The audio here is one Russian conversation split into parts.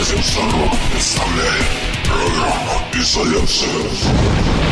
Радио Сорок представляет программу «Изоляция».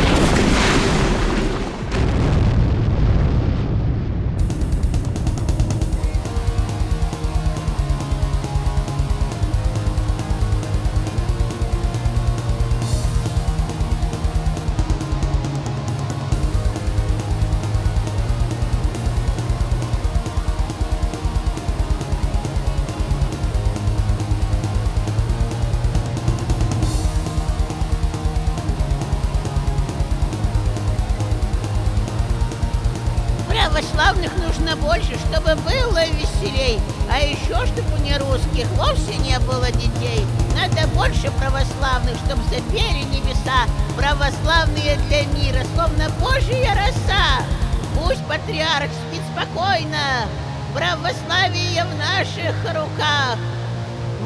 Наших руках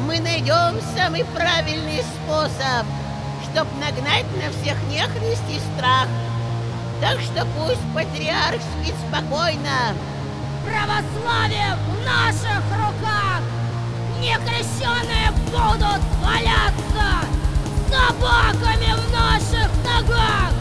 Мы найдем самый правильный способ Чтоб нагнать на всех нехрист и страх так что пусть патриарх спит спокойно. Православие в наших руках! Некрещенные будут валяться собаками в наших ногах!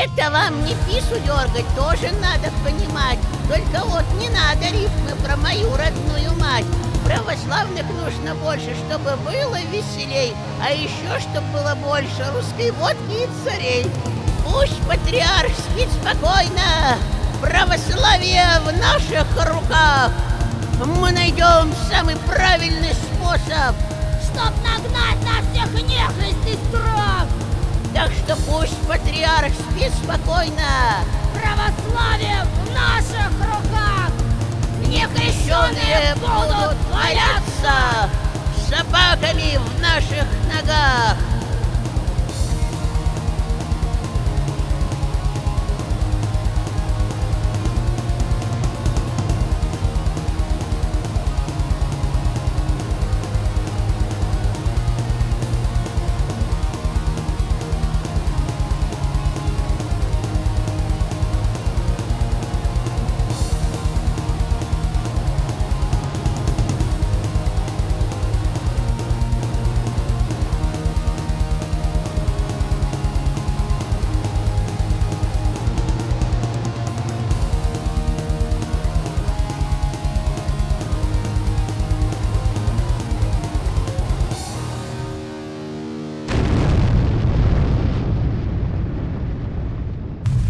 Это вам не пису дергать, тоже надо понимать. Только вот не надо рифмы про мою родную мать. Православных нужно больше, чтобы было веселей, а еще, чтобы было больше русской водки и царей. Пусть патриарх спит спокойно, православие в наших руках. Мы найдем самый правильный способ, Чтоб нагнать на всех нехрист и страх! Так что пусть патриарх спит спокойно. Православие в наших руках! Некрещенные будут валяться собаками в наших ногах.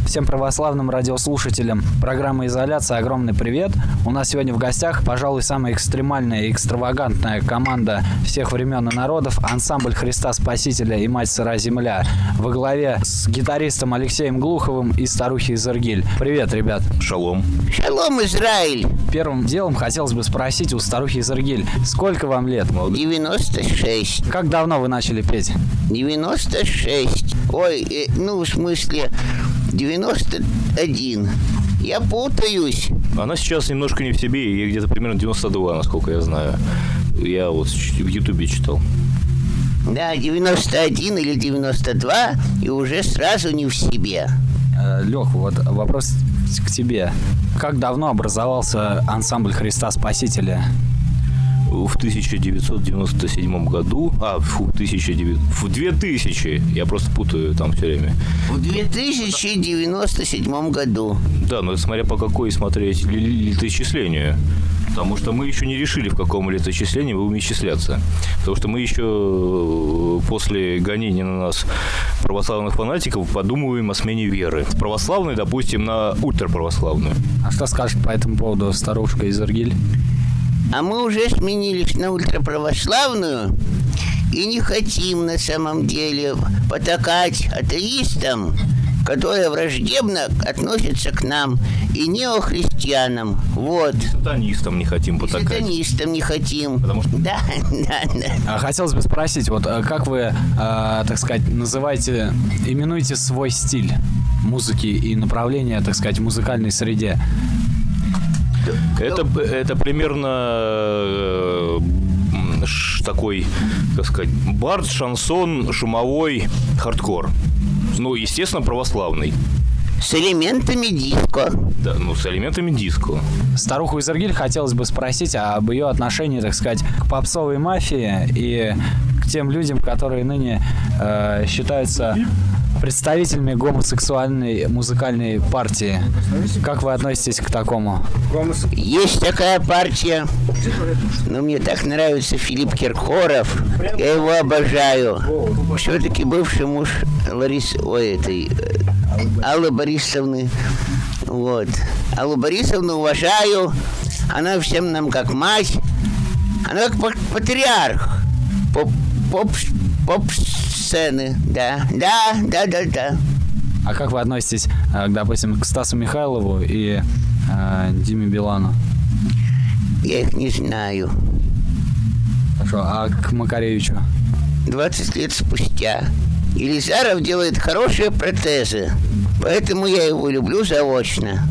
Всем православным радиослушателям программы «Изоляция» огромный привет. У нас сегодня в гостях, пожалуй, самая экстремальная и экстравагантная команда всех времен и народов ансамбль Христа Спасителя и Мать Сыра Земля во главе с гитаристом Алексеем Глуховым и старухи из Иргиль. Привет, ребят. Шалом. Шалом, Израиль! Первым делом хотелось бы спросить у старухи из Иргиль, сколько вам лет? 96. Как давно вы начали петь? 96. Ой, э, ну, в смысле, 91. Я путаюсь. Она сейчас немножко не в себе, ей где-то примерно 92, насколько я знаю. Я вот в Ютубе читал. Да, 91 или 92, и уже сразу не в себе. Лех, вот вопрос к тебе. Как давно образовался ансамбль Христа Спасителя? В 1997 году, а, фу, 1900, в 2000, я просто путаю там все время. В 2097 году. Да, но смотря по какой смотреть летоисчислению. Потому что мы еще не решили, в каком летоисчислении будем исчисляться. Потому что мы еще э, после гонения на нас православных фанатиков подумываем о смене веры. С православной, допустим, на ультраправославную. А что скажет по этому поводу старушка из Иргиль? А мы уже сменились на ультраправославную и не хотим на самом деле потакать атеистам, которые враждебно относятся к нам, и неохристианам. Вот. Сатанистам не хотим И потакать. сатанистам не хотим. Потому что- Да, да, да. А Хотелось бы спросить, вот а как вы, а, так сказать, называете, именуете свой стиль музыки и направление, так сказать, в музыкальной среде? Это, это примерно э, такой, как сказать, бард, шансон, шумовой, хардкор. Ну, естественно, православный. С элементами диско. Да, ну, с элементами диско. Старуху из Иргиль хотелось бы спросить об ее отношении, так сказать, к попсовой мафии и тем людям, которые ныне э, считаются представителями гомосексуальной музыкальной партии. Как вы относитесь к такому? Есть такая партия. Но мне так нравится Филипп Киркоров. Я его обожаю. Все-таки бывший муж Ларисы, ой, этой э, Аллы Борисовны. Вот. Аллу Борисовну уважаю. Она всем нам как мать. Она как па- патриарх. Поп, поп-сцены. Да, да, да, да, да. А как вы относитесь, э, допустим, к Стасу Михайлову и э, Диме Билану? Я их не знаю. Хорошо, а к Макаревичу? 20 лет спустя. Елизаров делает хорошие протезы. Поэтому я его люблю заочно.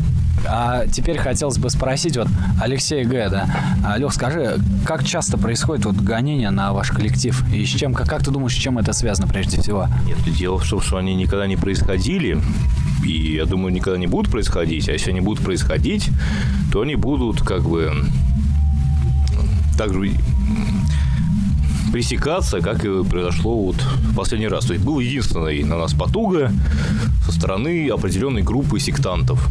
А теперь хотелось бы спросить, вот, Алексей Г., да, а, Лех, скажи, как часто происходит вот гонение на ваш коллектив? И с чем, как, как ты думаешь, с чем это связано прежде всего? Нет, дело в том, что они никогда не происходили. И я думаю, никогда не будут происходить. А если они будут происходить, то они будут как бы так же м, пресекаться, как и произошло вот в последний раз. То есть был единственный на нас потуга со стороны определенной группы сектантов.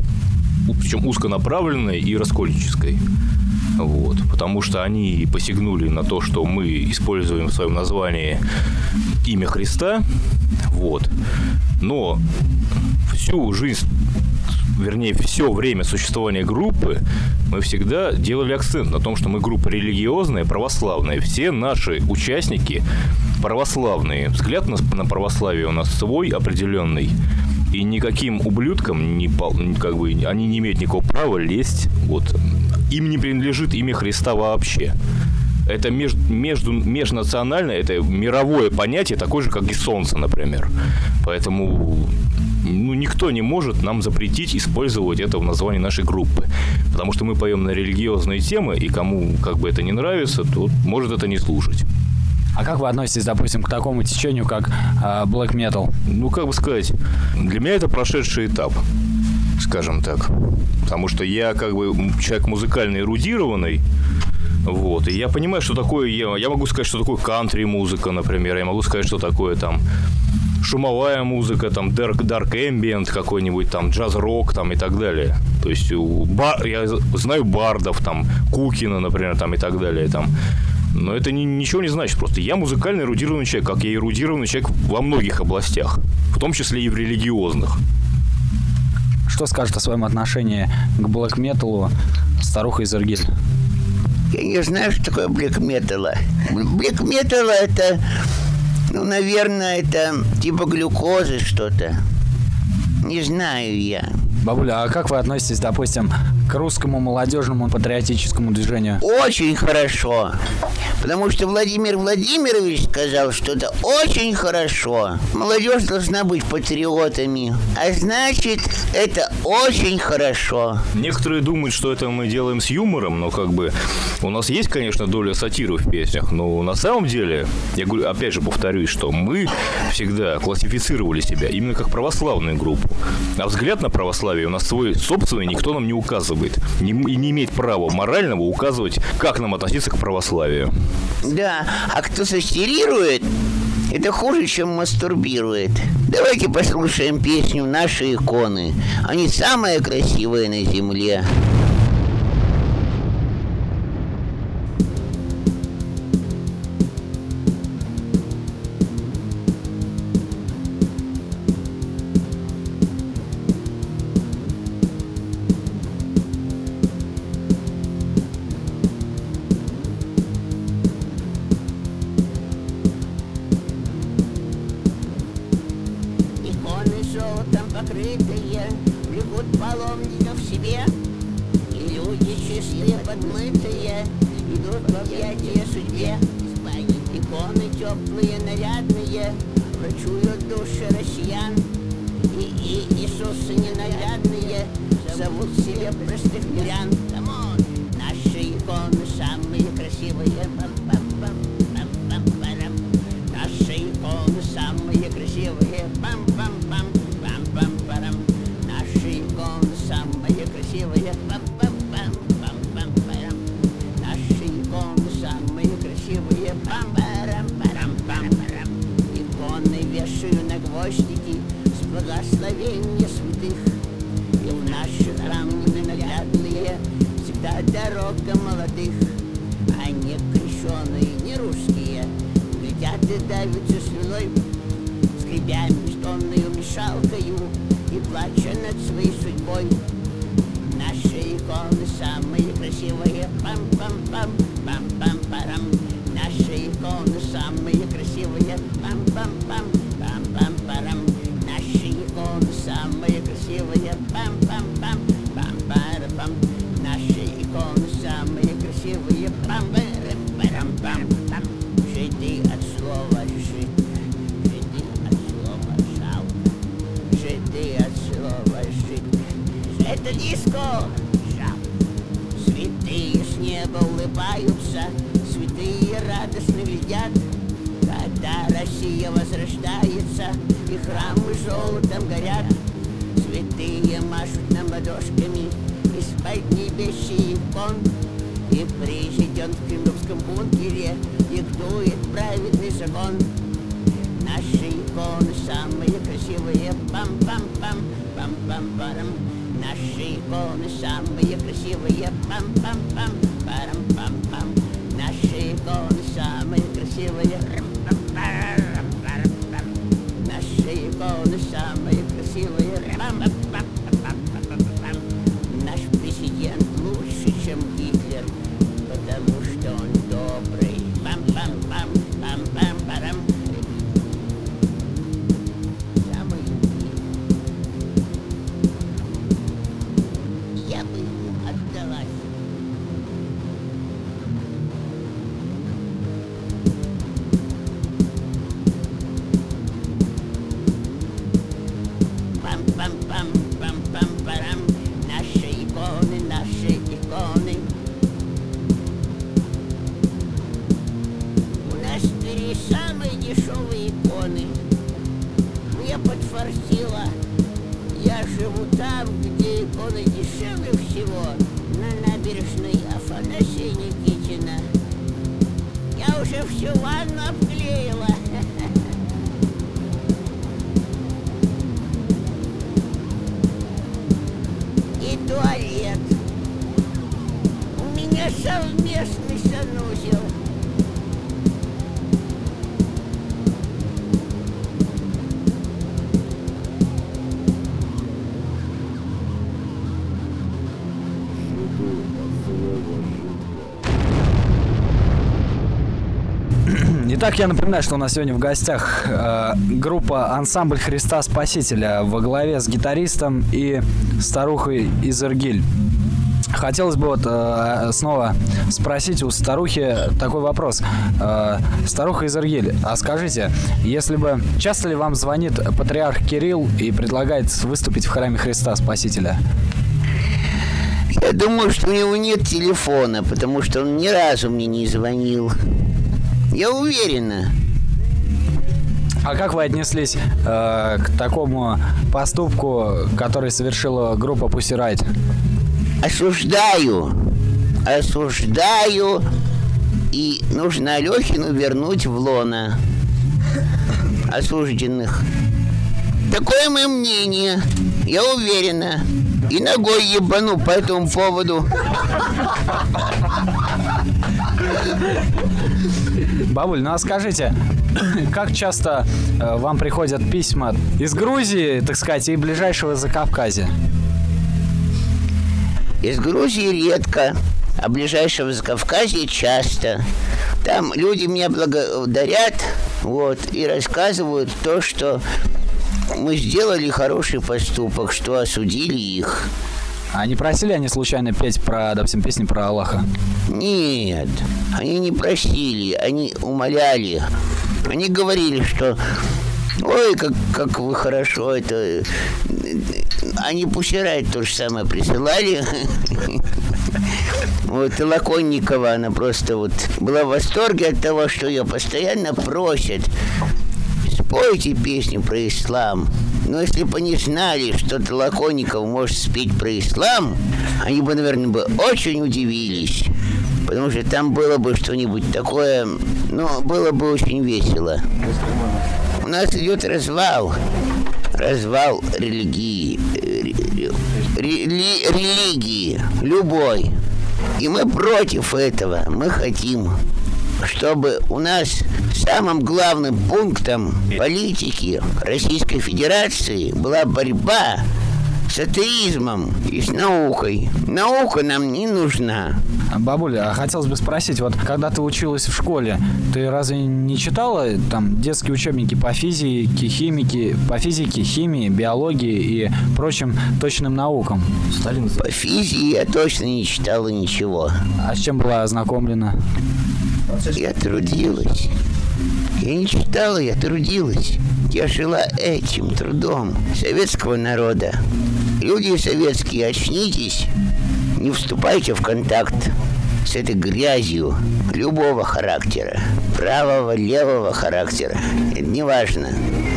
Причем узконаправленной и раскольнической. Вот, потому что они посягнули на то, что мы используем в своем названии имя Христа. Вот. Но всю жизнь, вернее, все время существования группы мы всегда делали акцент на том, что мы группа религиозная, православная. Все наши участники православные. Взгляд на, на православие у нас свой определенный. И никаким ублюдкам не, как бы, они не имеют никакого права лезть. Вот. Им не принадлежит имя Христа вообще. Это меж- между, межнациональное, это мировое понятие, такое же, как и солнце, например. Поэтому ну, никто не может нам запретить использовать это в названии нашей группы. Потому что мы поем на религиозные темы, и кому как бы это не нравится, то может это не слушать. А как вы относитесь, допустим, к такому течению, как а, black metal? Ну, как бы сказать, для меня это прошедший этап, скажем так. Потому что я как бы человек музыкально эрудированный, вот, и я понимаю, что такое, я, я могу сказать, что такое кантри-музыка, например, я могу сказать, что такое там шумовая музыка, там dark, dark ambient какой-нибудь, там джаз-рок, там и так далее. То есть у бар, я знаю бардов, там Кукина, например, там и так далее, там. Но это ни- ничего не значит просто. Я музыкально эрудированный человек, как я эрудированный человек во многих областях, в том числе и в религиозных. Что скажет о своем отношении к black metal старуха из Иргиль? Я не знаю, что такое блэк металла. Блэк металла это, ну, наверное, это типа глюкозы что-то. Не знаю я. Бабуля, а как вы относитесь, допустим, к русскому молодежному патриотическому движению? Очень хорошо. Потому что Владимир Владимирович сказал, что это очень хорошо. Молодежь должна быть патриотами. А значит, это очень хорошо. Некоторые думают, что это мы делаем с юмором, но как бы у нас есть, конечно, доля сатиры в песнях, но на самом деле, я говорю, опять же повторюсь, что мы всегда классифицировали себя именно как православную группу. А взгляд на православие у нас свой собственный, никто нам не указывает. Не- и не имеет права морального указывать, как нам относиться к православию. Да, а кто сатирирует, это хуже, чем мастурбирует. Давайте послушаем песню «Наши иконы». Они самые красивые на земле. Иисусы ненаглядные Зовут себе простых мирян. Давятся слюной, скребя бетонную мешалкою и плача над своей судьбой. Наши иконы самые красивые, пам-пам-пам, пам-пам-парам. Наши иконы самые красивые, пам-пам-пам, пам-пам-парам. Наши иконы самые красивые, пам-пам-пам, диско! Жалко. Святые с неба улыбаются, святые радостно глядят, когда Россия возрождается и храмы золотом горят. Святые машут нам ладошками из-под небесий икон, и президент в кремлевском бункере диктует праведный закон. Наши иконы самые красивые, пам-пам-пам, пам-пам-парам. Наши иконы самые красивые, пам-пам-пам, парам-пам-пам. Наши иконы самые красивые, Совместный санузел. Итак, я напоминаю, что у нас сегодня в гостях э, группа «Ансамбль Христа Спасителя» во главе с гитаристом и старухой из Иргиль. Хотелось бы вот э, снова спросить у старухи такой вопрос. Э, старуха из Иргиль, а скажите, если бы часто ли вам звонит патриарх Кирилл и предлагает выступить в храме Христа Спасителя? Я думаю, что у него нет телефона, потому что он ни разу мне не звонил. Я уверена. А как вы отнеслись э, к такому поступку, который совершила группа Pussy Riot? Осуждаю. Осуждаю. И нужно Алехину вернуть в лона осужденных. Такое мое мнение. Я уверена. И ногой ебану по этому поводу. Бабуль, ну а скажите, как часто э, вам приходят письма из Грузии, так сказать, и ближайшего Закавказья? Из Грузии редко, а ближайшего Закавказья часто. Там люди меня благодарят, вот, и рассказывают то, что мы сделали хороший поступок, что осудили их. А не просили они случайно петь про, допустим, песни про Аллаха? Нет, они не просили, они умоляли. Они говорили, что ой, как, как вы хорошо это... Они Пусирайт то же самое присылали. Вот и Лаконникова, она просто вот была в восторге от того, что ее постоянно просят спойте песню про ислам. Но если бы они знали, что Толоконников может спеть про ислам, они бы, наверное, бы очень удивились. Потому что там было бы что-нибудь такое, ну, было бы очень весело. У нас идет развал. Развал религии. Рели, религии. Любой. И мы против этого. Мы хотим чтобы у нас самым главным пунктом политики Российской Федерации была борьба с атеизмом и с наукой. Наука нам не нужна. Бабуля, а хотелось бы спросить, вот когда ты училась в школе, ты разве не читала там детские учебники по физике, химике, по физике, химии, биологии и прочим точным наукам? Сталин... По физике я точно не читала ничего. А с чем была ознакомлена? Я трудилась. Я не читала, я трудилась. Я жила этим трудом советского народа. Люди советские, очнитесь, не вступайте в контакт с этой грязью любого характера, правого, левого характера. Это не важно.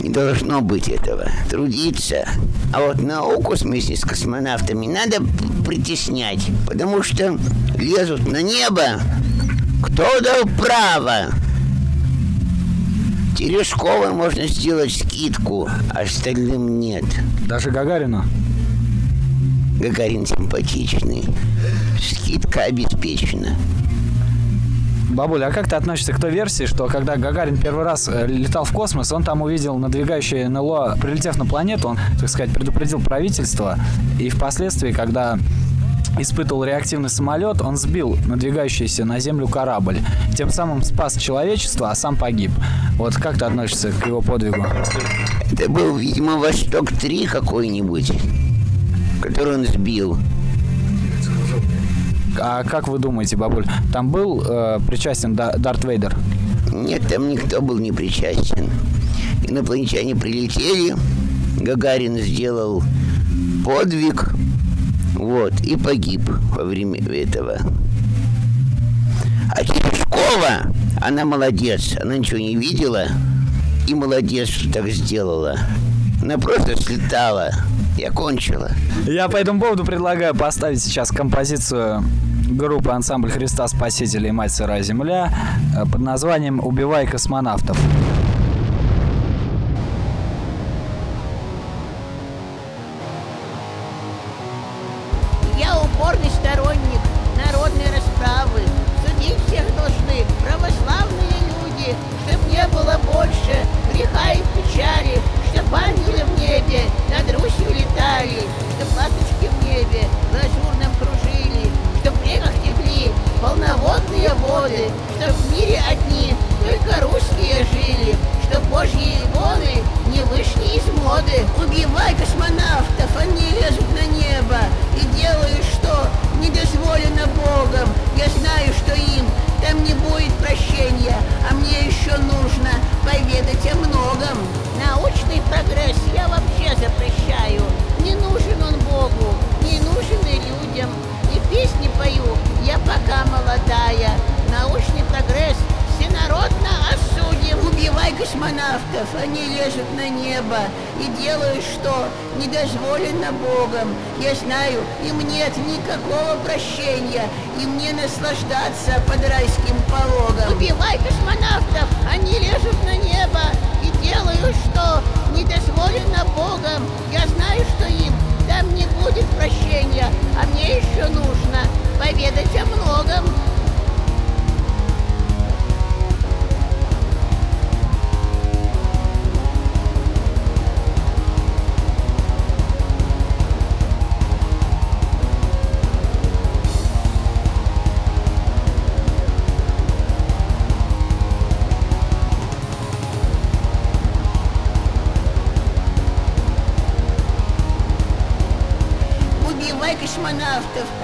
Не должно быть этого. Трудиться. А вот науку вместе с космонавтами надо притеснять, потому что лезут на небо кто дал право? Терешкова можно сделать скидку, а остальным нет. Даже Гагарину? Гагарин симпатичный. Скидка обеспечена. Бабуля, а как ты относишься к той версии, что когда Гагарин первый раз э, летал в космос, он там увидел надвигающее НЛО, прилетев на планету, он, так сказать, предупредил правительство, и впоследствии, когда испытывал реактивный самолет, он сбил надвигающийся на Землю корабль. Тем самым спас человечество, а сам погиб. Вот как ты относишься к его подвигу? Это был, видимо, Восток-3 какой-нибудь, который он сбил. А как вы думаете, бабуль, там был э, причастен Дарт Вейдер? Нет, там никто был не причастен. Инопланетяне прилетели, Гагарин сделал подвиг, вот, и погиб во время этого. А Терешкова, она молодец, она ничего не видела, и молодец, что так сделала. Она просто слетала и окончила. Я по этому поводу предлагаю поставить сейчас композицию группы ансамбль Христа Спасителя и Мать Сыра Земля под названием «Убивай космонавтов».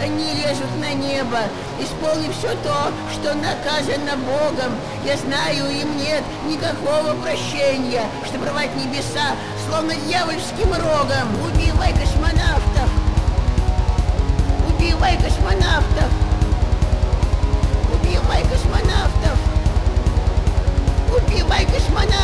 Они лезут на небо, исполнив все то, что наказано Богом. Я знаю, им нет никакого прощения, что рвать небеса, словно дьявольским рогом. Убивай космонавтов! Убивай космонавтов! Убивай космонавтов! Убивай космонавтов!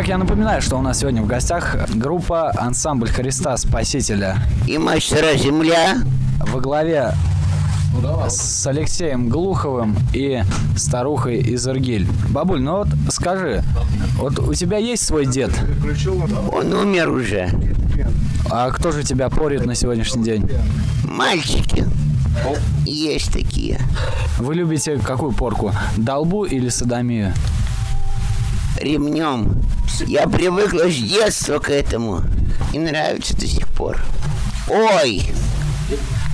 Итак, я напоминаю, что у нас сегодня в гостях группа «Ансамбль Христа Спасителя» И мастера земля. во главе с Алексеем Глуховым и старухой из Иргиль. Бабуль, ну вот скажи, вот у тебя есть свой дед, Он умер уже. а кто же тебя порит на сегодняшний день? Мальчики. Есть такие. Вы любите какую порку? Долбу или садомию? Ремнем. Я привыкла с детства к этому. И нравится до сих пор. Ой,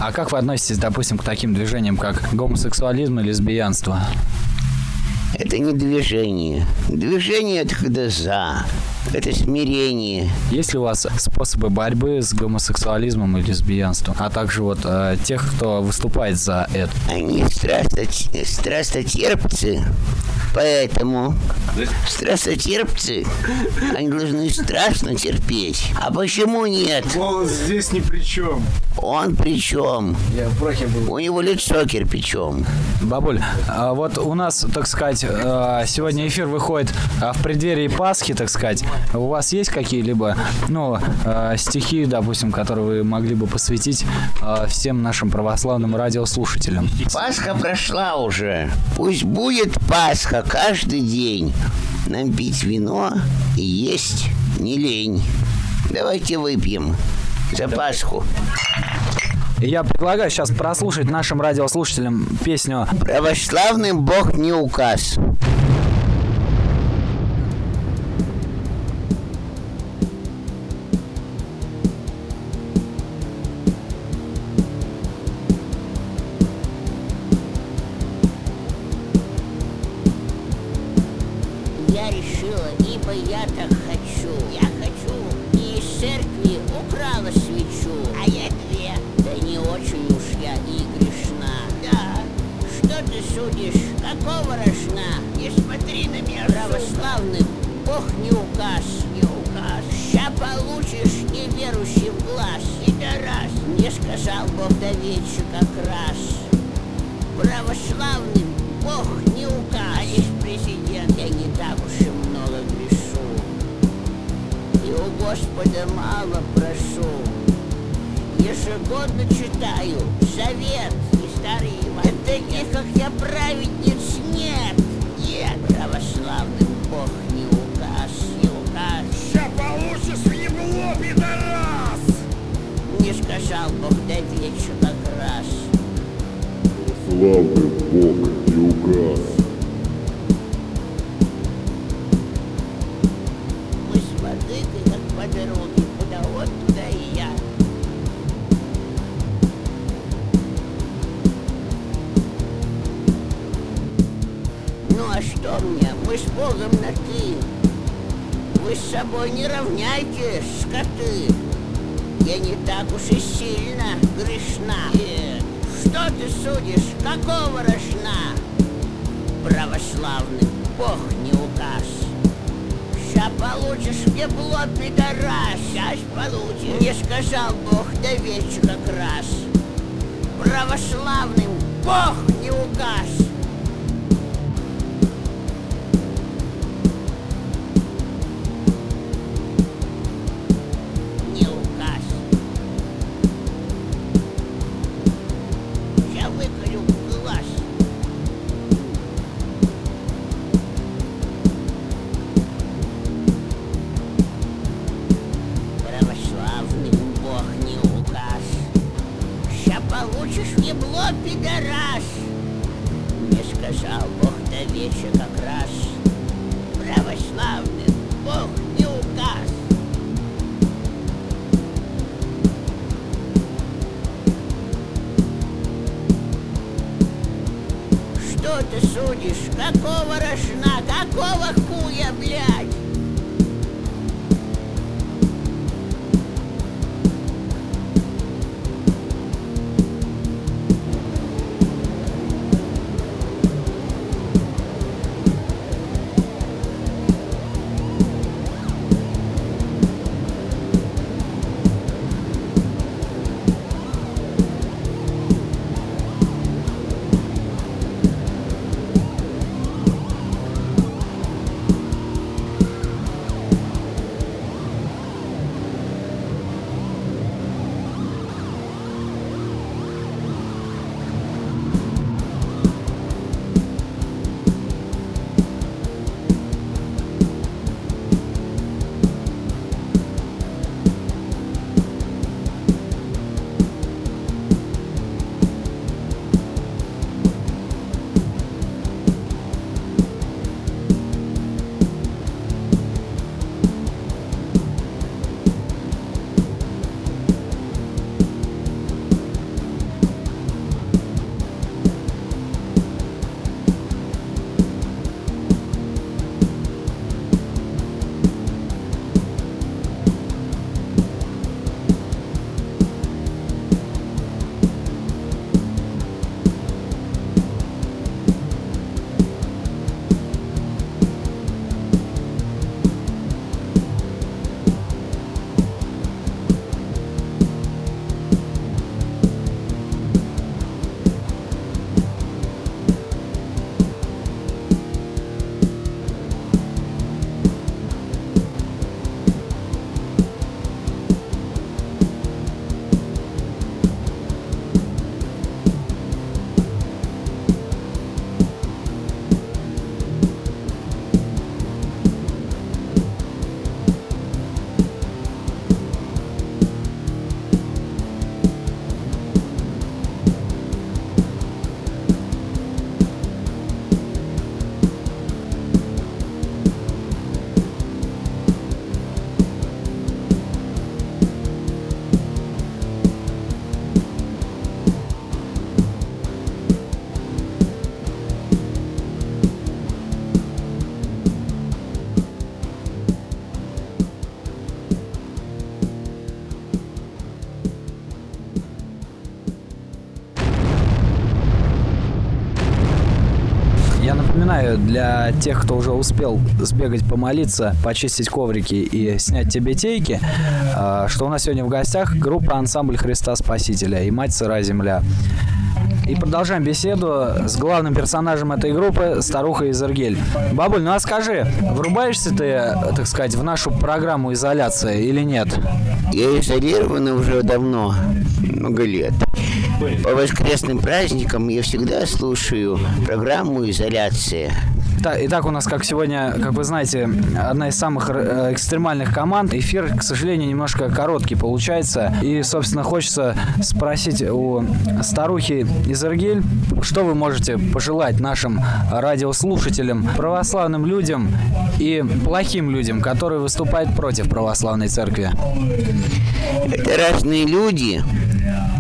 А как вы относитесь, допустим, к таким движениям, как гомосексуализм и лесбиянство? это не движение. Движение это когда за. Это смирение. Есть ли у вас способы борьбы с гомосексуализмом и лесбиянством, а также вот э, тех, кто выступает за это? Они страстоте- страстотерпцы. Поэтому страстотерпцы, они должны страшно терпеть. А почему нет? Голос здесь ни при чем. Он при чем? Я в брахе был. У него лицо кирпичом. Бабуль, а вот у нас, так сказать, э, сегодня эфир выходит а, в преддверии Пасхи, так сказать. У вас есть какие-либо, ну, э, стихи, допустим, которые вы могли бы посвятить э, всем нашим православным радиослушателям? Пасха прошла уже. Пусть будет Пасха каждый день. Нам пить вино и есть не лень. Давайте выпьем за Пасху. Я предлагаю сейчас прослушать нашим радиослушателям песню Православным Бог не указ. Бог да вечер как раз. Православным Бог не указ. Президент. Я не так уж и много грешу. И у Господа мало прошу. Ежегодно читаю Завет и Старый Иван. Это не как я праведниц Не сказал Бог да вечер как раз. Славный Бог и указ. Мы с Владыкой как по дороге, куда он, туда и я. Ну а что мне? Мы с Богом на ты. Вы с собой не равняйте, скоты. Я не так уж и сильно грешна. Что ты судишь? Какого рожна? Православный Бог не указ. Ща получишь мне бло, пидорас, щас получишь. Не сказал Бог до вечера как раз. Православным Бог не угас. Сказал Бог вечера как раз. Православным Бог не указ. Что ты судишь? Какого рожна? Какого хуя, блядь? Для тех, кто уже успел сбегать помолиться, почистить коврики и снять тибетейки, э, что у нас сегодня в гостях группа «Ансамбль Христа Спасителя» и «Мать Сыра Земля». И продолжаем беседу с главным персонажем этой группы, старухой Изергель. Бабуль, ну а скажи, врубаешься ты, так сказать, в нашу программу изоляции или нет? Я изолирован уже давно, много лет. По воскресным праздникам я всегда слушаю программу «Изоляция». Та- Итак, у нас, как сегодня, как вы знаете, одна из самых э, экстремальных команд. Эфир, к сожалению, немножко короткий получается. И, собственно, хочется спросить у старухи Изергель, что вы можете пожелать нашим радиослушателям, православным людям и плохим людям, которые выступают против православной церкви? Это разные люди.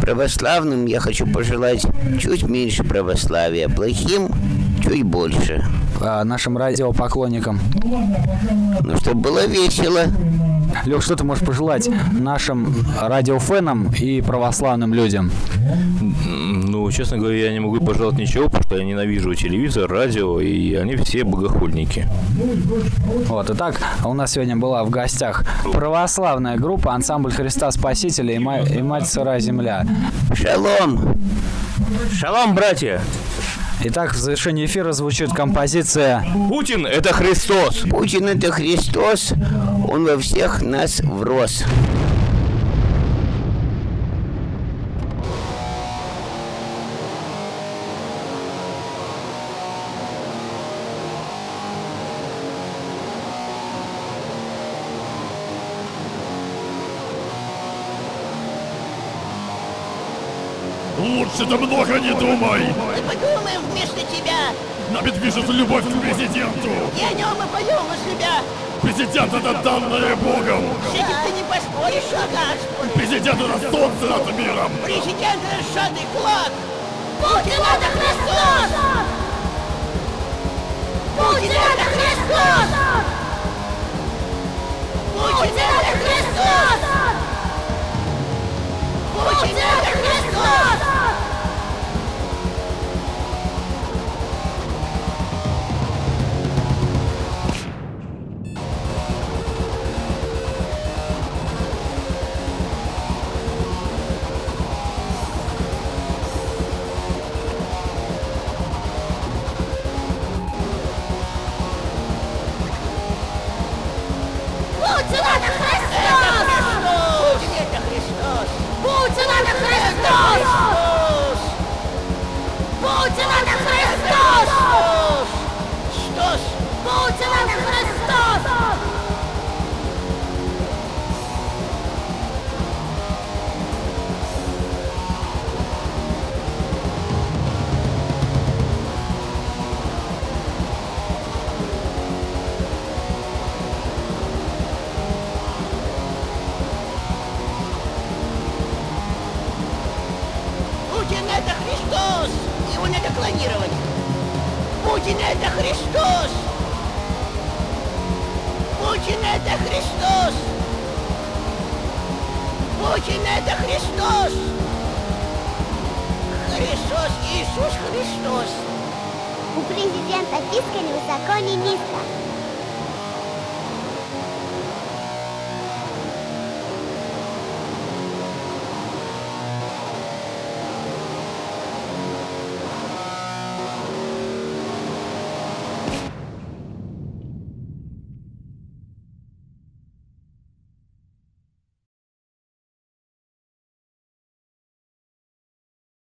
Православным я хочу пожелать чуть меньше православия, плохим чуть больше. А, нашим радиопоклонникам. Ну, чтобы было весело. Лех, что ты можешь пожелать нашим радиофенам и православным людям? Ну, честно говоря, я не могу пожелать ничего, потому что я ненавижу телевизор, радио, и они все богохульники. Вот, итак, у нас сегодня была в гостях православная группа «Ансамбль Христа Спасителя» и, ма- и «Мать сыра земля». Шалом! Шалом, братья! Итак, в завершении эфира звучит композиция Путин – это Христос! Путин это Христос, он во всех нас врос. Лучше ты много не думай! Подумаем вместо тебя. Нами движет любовь к президенту! И о нем мы поем из себя. Президент это данное Богом! С этим ты не поспоришь, ага. Президент это солнце над миром! Президент расшатый кулак. Путин это Христос! Путин это Христос! Путин это Христос! Путин это Христос! У президента пискали высоко не низко.